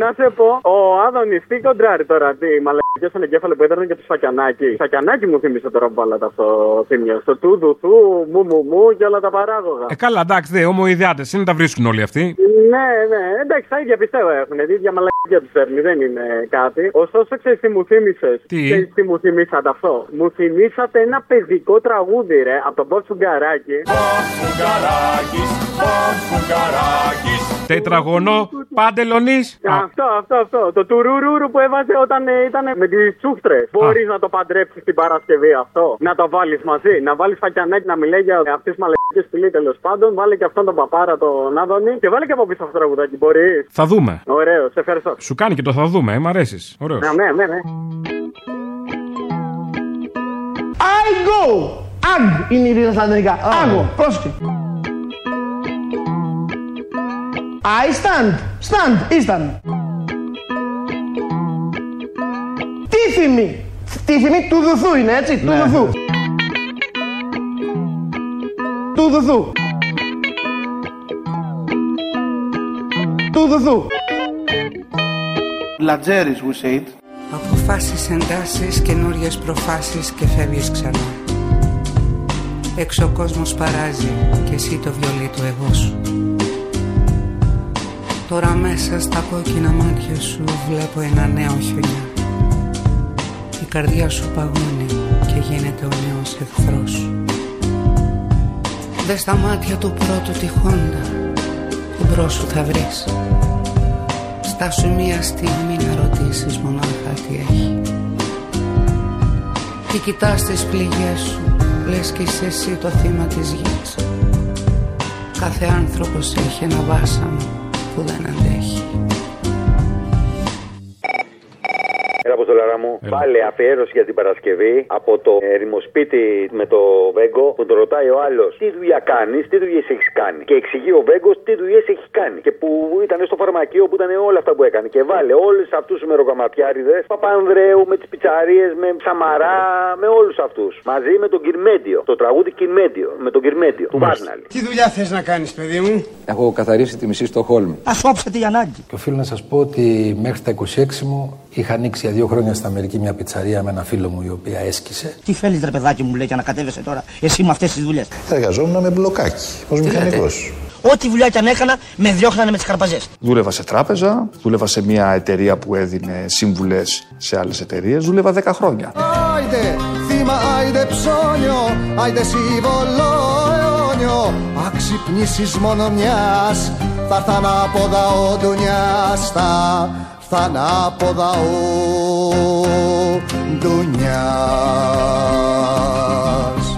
Να σε πω, ο Άδωνης τι κοντράρει τώρα, τι μαλακιά στον εγκέφαλο που έδερνε και το σακιανάκι. Σακιανάκι μου θύμισε τώρα που βάλατε αυτό το θύμιο. Στο του, του, του, μου, μου, μου και όλα τα παράγωγα. Ε, καλά, εντάξει, δε, ομοειδιάτες είναι, τα βρίσκουν όλοι αυτοί. Ναι, ναι, εντάξει, τα ίδια πιστεύω έχουν. Τι ίδια μαλακιά τους φέρνει, δεν είναι κάτι. Ωστόσο, ξέρεις τι μου θύμισες; Τι; Ξέρεις τι μου θυμήσατε αυτό; Μου θυμήσατε ένα παιδικό τραγούδι, ρε, από τον Μπότ Φουγκαράκη. Τετραγωνό, παντελονή. Αυτό, αυτό, αυτό. Το τουρουρουρου που έβαζε όταν ε, ήταν με τις τσούχτρε. Μπορείς να το παντρέψεις την Παρασκευή αυτό; Να το βάλεις μαζί; Να βάλεις φακιανάκι να μιλάει για αυτές τις μαλακίες φιλί τέλος πάντων; Βάλε και αυτόν τον παπάρα τον Άδωνη. Και βάλε και από πίσω αυτό το τραγουδάκι. Μπορείς. Θα δούμε. Ωραίο, σε ευχαριστώ. Σου κάνει και το θα δούμε, ε, μ' αρέσεις. Ωραίος. Ναι, ναι, ναι. ναι. I go. Αγ είναι η ρίδα στα αγγλικά. Άγω. Πρόσεχε. I stand. Stand. Ήσταν. Τίθιμη. Τίθιμη του δουθού είναι έτσι. Του δουθού. Του δουθού. Του δουθού. Λατζέρης we say it. Αποφάσεις, εντάσεις, καινούριες προφάσεις και φεύγεις ξανά. Έξω ο κόσμος παράζει και εσύ το βιολί του εγώ σου. Τώρα μέσα στα κόκκινα μάτια σου βλέπω ένα νέο χιονιά. Η καρδιά σου παγώνει και γίνεται ο νέος εχθρός. Σου Δες στα μάτια του πρώτου τη χόντα που μπρος σου θα βρεις Στάσου μία στιγμή να ρωτήσεις μονάχα τι έχει. Και κοιτάς τις πληγές σου Λες κι είσαι εσύ το θύμα της γης. Κάθε άνθρωπος έχει ένα βάσανο που δεν αντέχει Αποστολάρα μου. Βάλε αφιέρωση για την Παρασκευή από το ερημοσπίτι με το Βέγκο που τον ρωτάει ο άλλος τι δουλειά κάνεις, τι δουλειές έχεις κάνει; Και εξηγεί ο Βέγκος τι δουλειές έχεις κάνει; Και που ήταν στο φαρμακείο που ήταν όλα αυτά που έκανε. Και βάλε όλους αυτούς του μεροκαματιάριδε, Παπανδρέου με τις πιτσαρίες, με Σαμαρά, με όλους αυτούς. Μαζί με τον Κυρμέντιο. Το τραγούδι Κυρμέντιο. Με τον Κυρμέντιο. Του Βάρναλη. Τι δουλειά θες να κάνεις παιδί μου; Έχω καθαρίσει τη μισή στο Χόλμη. Ας κόψετε για ανάγκη. Και οφείλω να σας πω ότι μέχρι τα 26 μου είχα ανοίξει για δύο χρόνια στην Αμερική μια πιτσαρία με ένα φίλο μου η οποία έσκησε. Τι θέλεις ρε παιδάκι μου λέει και ανακατεύεσαι τώρα εσύ με αυτές τις δουλειές; Εργαζόμουν με μπλοκάκι, ως μηχανικός. Ό,τι δουλειά και αν έκανα με διώχνανε με τις καρπαζές. Δούλευα σε τράπεζα, δούλευα σε μια εταιρεία που έδινε σύμβουλες σε άλλες εταιρείες. Δούλευα 10 χρόνια. Άιντε, θύμα, άιντε ψώνιο, άιντε σύμβολο αιώνιο Αξυπνήσεις μόνο μιας, θα έρθ' ανάποδα ο ντουνιάς Θα έρθ' ανάποδα ο ντουνιάς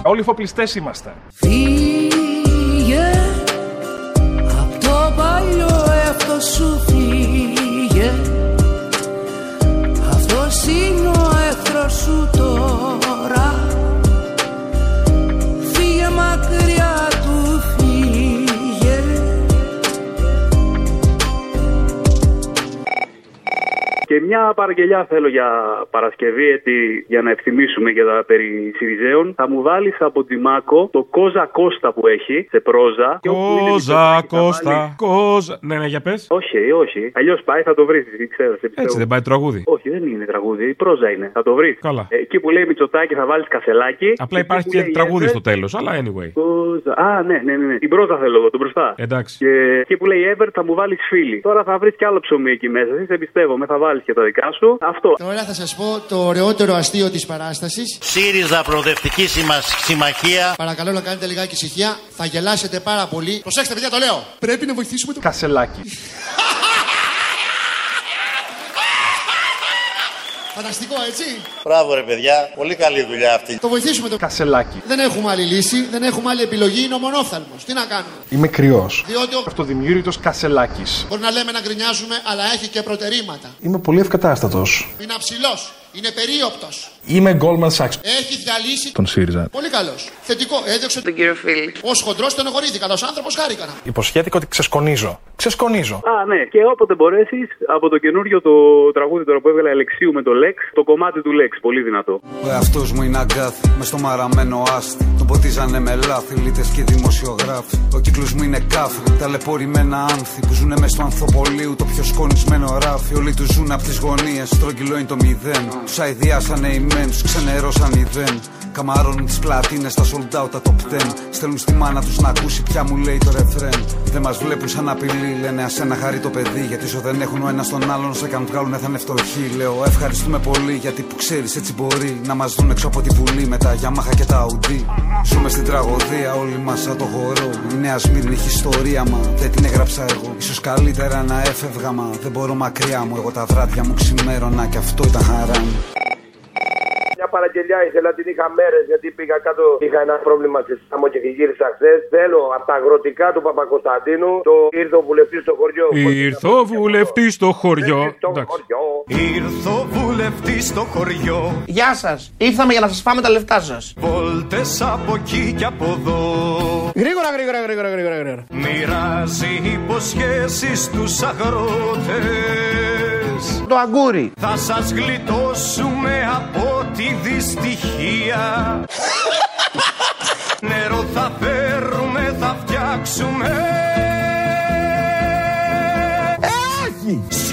Όλοι φοπλιστές είμαστε. Και μια παραγγελιά θέλω για Παρασκευή, έτσι, για να ευθυμίσουμε για τα περί Σιριζέων. Θα μου βάλεις από τη Μάκο το Κόζα Κώστα που έχει σε πρόζα. Και όπου είναι Κόζα, μικρό, θα Κώστα, βάλει- Κόζα. Ναι, ναι, για πες. Όχι, όχι. Αλλιώς πάει, θα το βρεις. Ξέρω, σε πιστεύω. Έτσι δεν πάει το τραγούδι. Όχι, δεν είναι τραγούδι. Η πρόζα είναι. Θα το βρεις. Καλά. Εκεί που λέει Μητσοτάκι θα βάλεις κασελάκι. Απλά Εκεί υπάρχει που και λέει τραγούδι Ever, στο τέλος, αλλά anyway. Κόζα. Α, ναι, ναι, ναι, ναι. Την πρόζα θέλω εγώ, τον μπροστά. Εντάξει. Και εκεί που λέει Ever θα μου βάλεις φίλη. Τώρα θα βρεις κι άλλο ψωμί εκεί μέσα. Εσύ δεν πιστεύω, με θα βάλεις και τα δικά σου. Αυτό. Τώρα θα σας πω το ωραιότερο αστείο της παράστασης ΣΥΡΙΖΑ Προοδευτική Συμμα- Συμμαχία. Παρακαλώ να κάνετε λιγάκι ησυχία Θα γελάσετε πάρα πολύ Προσέξτε παιδιά το λέω Πρέπει να βοηθήσουμε το Κασελάκι. Φανταστικό έτσι Μπράβο ρε παιδιά, πολύ καλή δουλειά αυτή. Το βοηθήσουμε το Κασελάκι. Δεν έχουμε άλλη λύση Δεν έχουμε άλλη επιλογή Είναι ο μονόφθαλμος Τι να κάνουμε; Είμαι κρυός. Διότι ο... Αυτοδημιούργητος Κασελάκης. μπορεί να λέμε να γκρινιάζουμε Αλλά έχει και προτερήματα Είμαι πολύ ευκατάστατος. Είναι αψηλός Είναι περίοπτος Είμαι Goldman Sachs. Έχει διαλύσει. Τον ΣΥΡΙΖΑ. Πολύ καλός. Θετικό. Έδειξε Τον κύριο Φίλ. Ω χοντρός στενοχωρήθηκα. Ω άνθρωπος χάρηκα. Υποσχέθηκα ότι ξεσκονίζω. Ξεσκονίζω. Α, ναι. Και όποτε μπορέσεις, από το καινούριο το τραγούδι τώρα που έβγαλε Αλεξίου με το Lex, το κομμάτι του Lex. Πολύ δυνατό. Ο εαυτός μου είναι αγκάθι, με στο μαραμένο άστι. Τον ποτίζανε με λάθη, λίτες και δημοσιογράφοι. Ο κύκλος μου είναι κάφρι, ταλαιπωρημένα άνθη που ζουνε μες στο ανθοπολίου. Το πιο σκονισμένο ράφι. Όλοι τους ζουν από τις γωνίες, στρογγυλό είναι το μηδέν. Τους αειδιάσανε οι μεν, τους ξενερώσαν οι δεν. Καμαρώνουν τις πλατίνες, τα sold out, τα top 10. Στέλνουν στη μάνα τους να ακούσει πια μου λέει το ρεφρέν. Δεν μας βλέπουν σαν απειλή, λένε ασένα χαρεί το παιδί. Γιατί όσο δεν έχουν ο ένας τον άλλον, σε καν βγάλουν θα είναι φτωχοί. Λέω ευχαριστούμε πολύ γιατί που ξέρεις έτσι μπορεί να μας δουν έξω από τη βουλή με τα Yamaha και τα Audi. Ζούμε στην τραγωδία, όλοι μας σαν το χορό. Η νέα Σμύρνη έχει ιστορία, μα δεν την έγραψα εγώ. σω καλύτερα να έφευγα, μα δεν μπορώ μακριά μου. Εγώ τα βράδια μου ξημέρωνα και αυτό ήταν χαρά μου. Μια παραγγελιά ήθελα, την είχα μέρες γιατί πήγα κάτω. Είχα ένα πρόβλημα σε Σάμο και γύρισα χθες. Θέλω από τα αγροτικά του Παπακοσταντίνου το ήρθο βουλευτή στο χωριό. Ήρθο βουλευτή στο χωριό. Εντάξει. Ήρθο βουλευτή στο χωριό. Γεια σας. Ήρθαμε για να σας φάμε τα λεφτά σας. Βόλτες από εκεί και από εδώ. Γρήγορα, γρήγορα, γρήγορα, γρήγορα. γρήγορα. Μοιράζει υποσχέσεις στου αγρότες. Το αγκούρι. Θα σας γλιτώσουμε από τη δυστυχία. Νερό θα φέρουμε, θα φτιάξουμε. Έχει.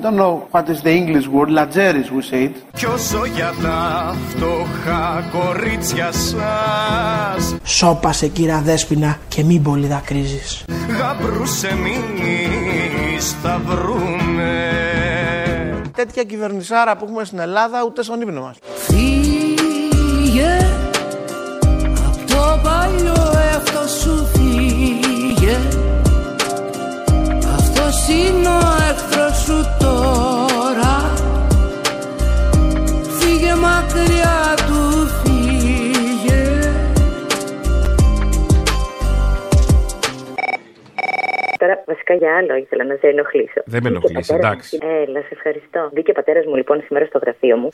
Σχολεία. I don't know what is the English word. Lageris we say it. Κι όσο για τα φτωχά κορίτσια σας Σώπασε κύρα Δέσποινα και μην πολύ δακρύζεις. Γαμπρούς εμείς θα βρούμε Τέτοια κυβερνησάρα που έχουμε στην Ελλάδα ούτε στον ύπνο μας. Φύγε απ' το παλιό εαυτό σου βασικά για άλλο ήθελα να σε ενοχλήσω. Δεν με Μπήκε ενοχλείς, πατέρας εντάξει. μου- Έλα, σε ευχαριστώ. Μπήκε ο πατέρας μου λοιπόν σήμερα στο γραφείο μου.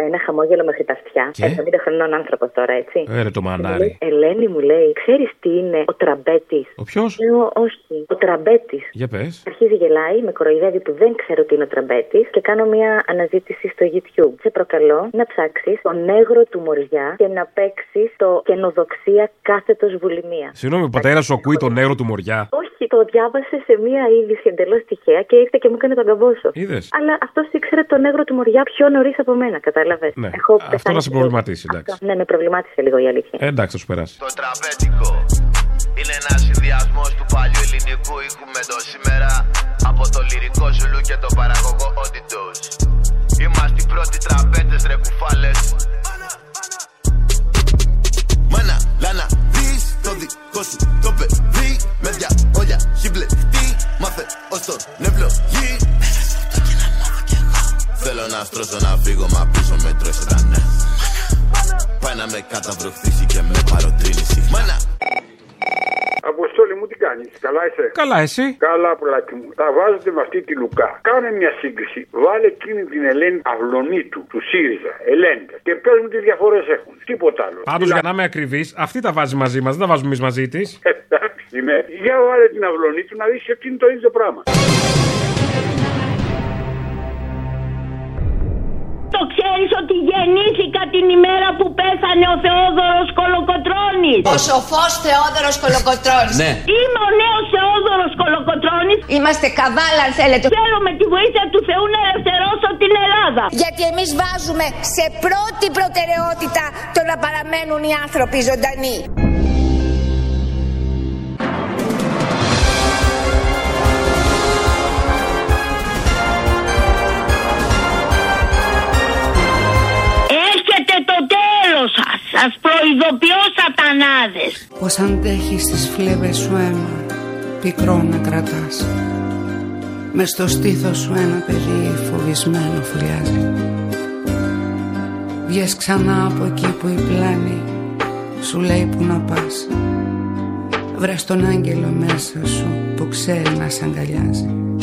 Με ένα χαμόγελο μέχρι τα αυτιά. Και; 70 χρονών άνθρωπος τώρα, έτσι. Έρε το μανάρι. Ελένη μου λέει, ξέρεις τι είναι ο τραμπέτης; Ο ποιος; Λέω, όχι. Ο τραμπέτης. Για πες. Αρχίζει γελάει, με κοροϊδεύει που δεν ξέρω τι είναι ο τραμπέτης και κάνω μια αναζήτηση στο YouTube. Σε προκαλώ να ψάξεις τον νέγρο του Μοριά και να παίξεις το καινοδοξία κάθετος βουλημία. Συγγνώμη, ο πατέρας σου ακούει τον νεύρο του Μοριά. Όχι, το διάβασε σε μία είδηση εντελώς τυχαία και ήρθε και μου έκανε τον καμπόσο. Είδες. Αλλά αυτός ήξερε τον νεύρο του Μοριά πιο νωρίς από μένα, κατάλαβε. Ναι, αυτό να σε προβληματίσει, εντάξει. Ναι, με προβλημάτισε λίγο η αλήθεια. Ε, εντάξει, θα σου περάσει. Το τραπέτικο είναι ένας συνδυασμός του παλιού ελληνικού ήχου με το σήμερα από το λυρικό ζουλού και το παραγωγό Auditos. Είμαστε οι πρώτοι τραπέτες ρε κουφάλες. Μάνα, λάνα, δεις το δικό σου το παιδί με δια όλια έχει μπλεχτεί μάθε ως τον ευλογή Θέλω να στρώσω να φύγω μα πίσω με τρώει σατανά Πάει να με καταβροχθήσει και με παροτρύνει συχνά Μάνα Αποστόλη μου τι κάνεις, καλά είσαι; Καλά, εσύ; Καλά, πουλάκι μου. Τα βάζετε με αυτή τη Λουκά. Κάνε μια σύγκριση. Βάλε εκείνη την Ελένη Αυλονίτου, του ΣΥΡΙΖΑ, Ελένη. Και πες μου τι διαφορές έχουν. Τίποτα άλλο. Πάντως, για να είμαι ακριβής, αυτή τα βάζει μαζί μας, δεν τα βάζουμε εμείς μαζί της. Εντάξει, ναι. Για βάλε την Αυλονίτου να δεις ότι είναι το ίδιο πράγμα. Ξέρεις ότι γεννήθηκα την ημέρα που πέθανε ο Θεόδωρος Κολοκοτρώνης. Ο σοφός Θεόδωρος Κολοκοτρώνης. Ναι. Είμαι ο νέος Θεόδωρος Κολοκοτρώνης. Είμαστε καβάλα αν θέλετε. Θέλω με τη βοήθεια του Θεού να ελευθερώσω την Ελλάδα. Γιατί εμείς βάζουμε σε πρώτη προτεραιότητα το να παραμένουν οι άνθρωποι ζωντανοί. Προειδοποιώ σατανάδες. Πως αντέχεις τις φλέβες σου αίμα Πικρό να κρατάς. Με στο στήθος σου ένα παιδί φοβισμένο φωλιάζει Βγες ξανά από εκεί που η πλάνη Σου λέει που να πας. Βρες τον άγγελο μέσα σου Που ξέρει να σ' αγκαλιάζει. Γεια σου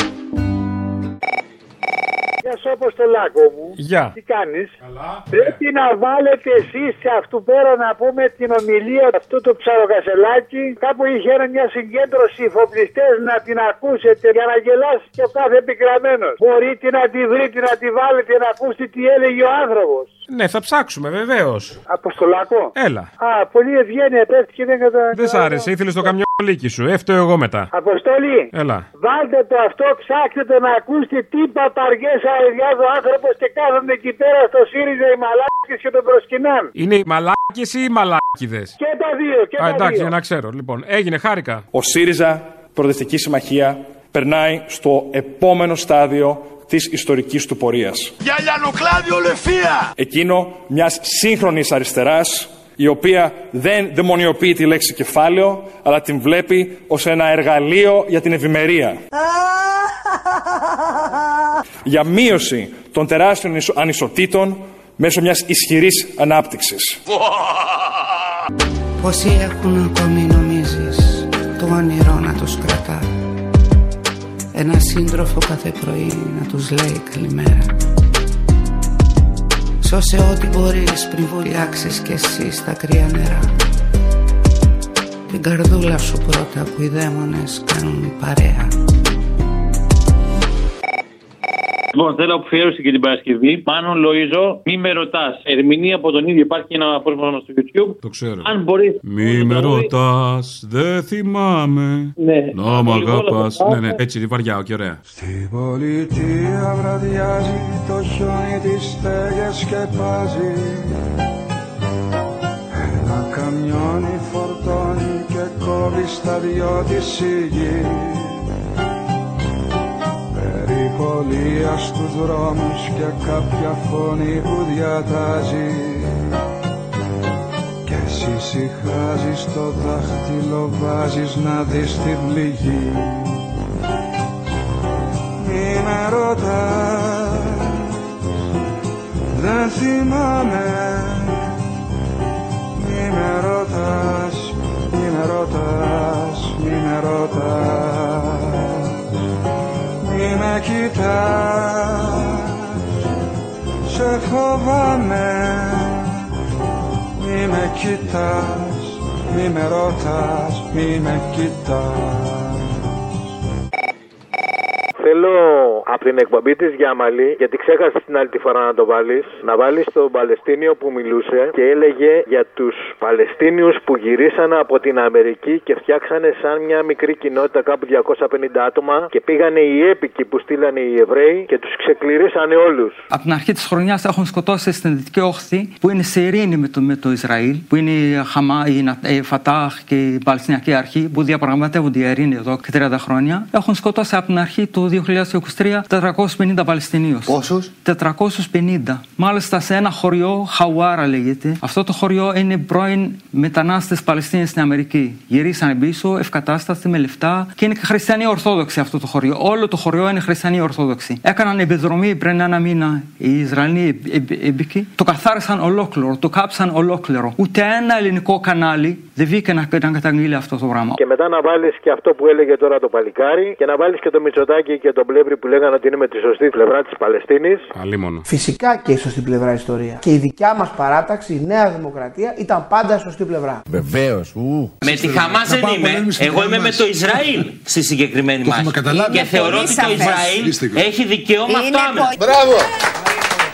Αποστολάκο μου. Γεια. Τι κάνεις; Πρέπει να βάλετε εσείς σε αυτού πέρα να πούμε την ομιλία αυτού του ψαροκασελάκι. Κάπου είχε ένα μια συγκέντρωση υφοπλιστέ να την ακούσετε για να γελάσει και ο κάθε επικραμένο. Μπορείτε να τη βρείτε, να τη βάλετε να ακούσετε τι έλεγε ο άνθρωπος. Ναι, θα ψάξουμε, βεβαίως. Αποστολάκο. Έλα. Α, πολύ ευγένεια πέφτει και δεν κατα... Δεν σ' άρεσε, ήθελες το καμιόλικι σου. Έφταιο εγώ μετά. Αποστολή. Έλα. Βάλτε το αυτό, ψάξτε το να ακούσετε τι παπαριές αεριάζει ο άνθρωπος και κάθονται εκεί πέρα στο ΣΥΡΙΖΑ οι μαλάκες και τον προσκυνάν. Είναι οι μαλάκες ή οι μαλάκιδε. Και τα δύο, και Α, τα εντάξει, δύο. για να ξέρω. Λοιπόν, έγινε, χάρηκα. Ο ΣΥΡΙΖΑ, Προοδευτική Συμμαχία, περνάει στο επόμενο στάδιο της ιστορικής του πορείας. Για Λιανοκλάδιο Λεφία! Εκείνο μιας σύγχρονης αριστεράς, η οποία δεν δαιμονιοποιεί τη λέξη κεφάλαιο, αλλά την βλέπει ως ένα εργαλείο για την ευημερία. για μείωση των τεράστιων ισο- ανισοτήτων μέσω μιας ισχυρής ανάπτυξης. Πόσοι έχουν ακόμη Ένα σύντροφο κάθε πρωί να τους λέει καλημέρα. Σώσε ό,τι μπορείς πριν βουλιάξεις κι εσύ στα κρύα νερά. Την καρδούλα σου πρώτα που οι δαίμονες κάνουν παρέα Λοιπόν, θέλω αφιέρωση και την Παρασκευή. Μάνο Λοίζο, μη με ρωτάς. Ερμηνεία από τον ίδιο υπάρχει ένα απόσπασμα στο YouTube. Το ξέρω. Αν μπορεί. Μη με ρωτάς, δεν θυμάμαι. Ναι. Να μ' Το λίγο αγαπάς. όλα αυτά. Ναι, ναι, έτσι βαριά και ωραία. Στην πολιτεία βραδιάζει το χιόνι τις στέγες σκεπάζει Ένα καμιόνι φορτώνει και κόβει στα δυο της η γη Περιπολία στους δρόμους και κάποια φωνή που διατάζει. Κι εσύ συχάζεις το δάχτυλο βάζεις να δεις τη πληγή. Μη με ρωτάς Δεν θυμάμαι. Μη με ρωτάς Μη με ρωτάς Μη με ρωτάς. Μη με κοιτάς. Σε φοβάμαι Μη με κοιτάς. Μη με ρωτάς Μη με κοιτάς. Θέλω από την εκπομπή της Γιάμαλη, γιατί ξέχασες την άλλη τη φορά να το βάλεις, να βάλεις τον Παλαιστίνιο που μιλούσε και έλεγε για τους Παλαιστίνιους που γυρίσανε από την Αμερική και φτιάξανε σαν μια μικρή κοινότητα κάπου 250 άτομα και πήγανε οι έπικοι που στείλανε οι Εβραίοι και τους ξεκληρίσανε όλους. Από την αρχή της χρονιάς έχουν σκοτώσει στην Δυτική Όχθη που είναι σε ειρήνη με το, με το Ισραήλ, που είναι η Χαμά, η Να- η Φατάχ και η Παλαιστινιακή Αρχή που διαπραγματεύονται η ειρήνη εδώ και 30 χρόνια. Έχουν σκοτώσει από την αρχή του 2023 450 Παλαιστινίους. Πόσους; 450. Μάλιστα σε ένα χωριό, Χαουάρα λέγεται. Αυτό το χωριό είναι πρώην μετανάστες Παλαιστίνοι στην Αμερική. Γυρίσανε πίσω, ευκατάστατοι με λεφτά και είναι και χριστιανοί Ορθόδοξοι αυτό το χωριό. Όλο το χωριό είναι χριστιανοί Ορθόδοξοι. Έκαναν επιδρομή πριν ένα μήνα οι Ισραηλοί έμπικοι. Το καθάρισαν ολόκληρο, το κάψαν ολόκληρο. Ούτε ένα ελληνικό κανάλι δεν βγήκε να, να καταγγείλει αυτό το πράγμα. Και μετά να βάλεις και αυτό που έλεγε τώρα το παλικάρι και να βάλεις και το Μητσοτάκι και τον Πλεύρη που λέγανε ότι είναι με τη σωστή πλευρά της Παλαιστίνης. Αλίμονο. Φυσικά και η σωστή πλευρά ιστορία. Και η δικιά μας παράταξη, η Νέα Δημοκρατία, ήταν πάντα σωστή πλευρά. Βεβαίως. Με τη Χαμάς δεν είμαι. Εγώ είμαι με το Ισραήλ στη συγκεκριμένη μάχη. Και θεωρώ ότι το Ισραήλ έχει δικαίωμα αυτό άμενα. Μπράβο.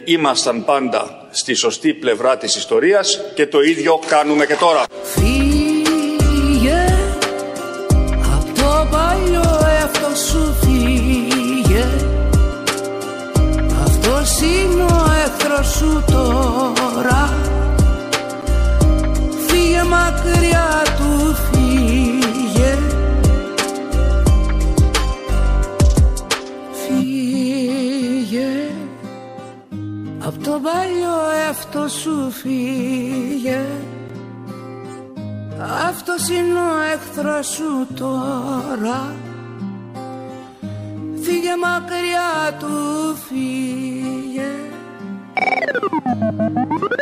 Ήμασταν πάντα στη σωστή πλευρά της ιστορίας και το ίδιο κάνουμε και τώρα. Σου τώρα. Φύγε μακριά του φύγε. Φύγε. Από το παλιό εαυτό σου φύγε. Αυτός είναι ο εχθρός σου τώρα. Φύγε μακριά του φύγε Thank you.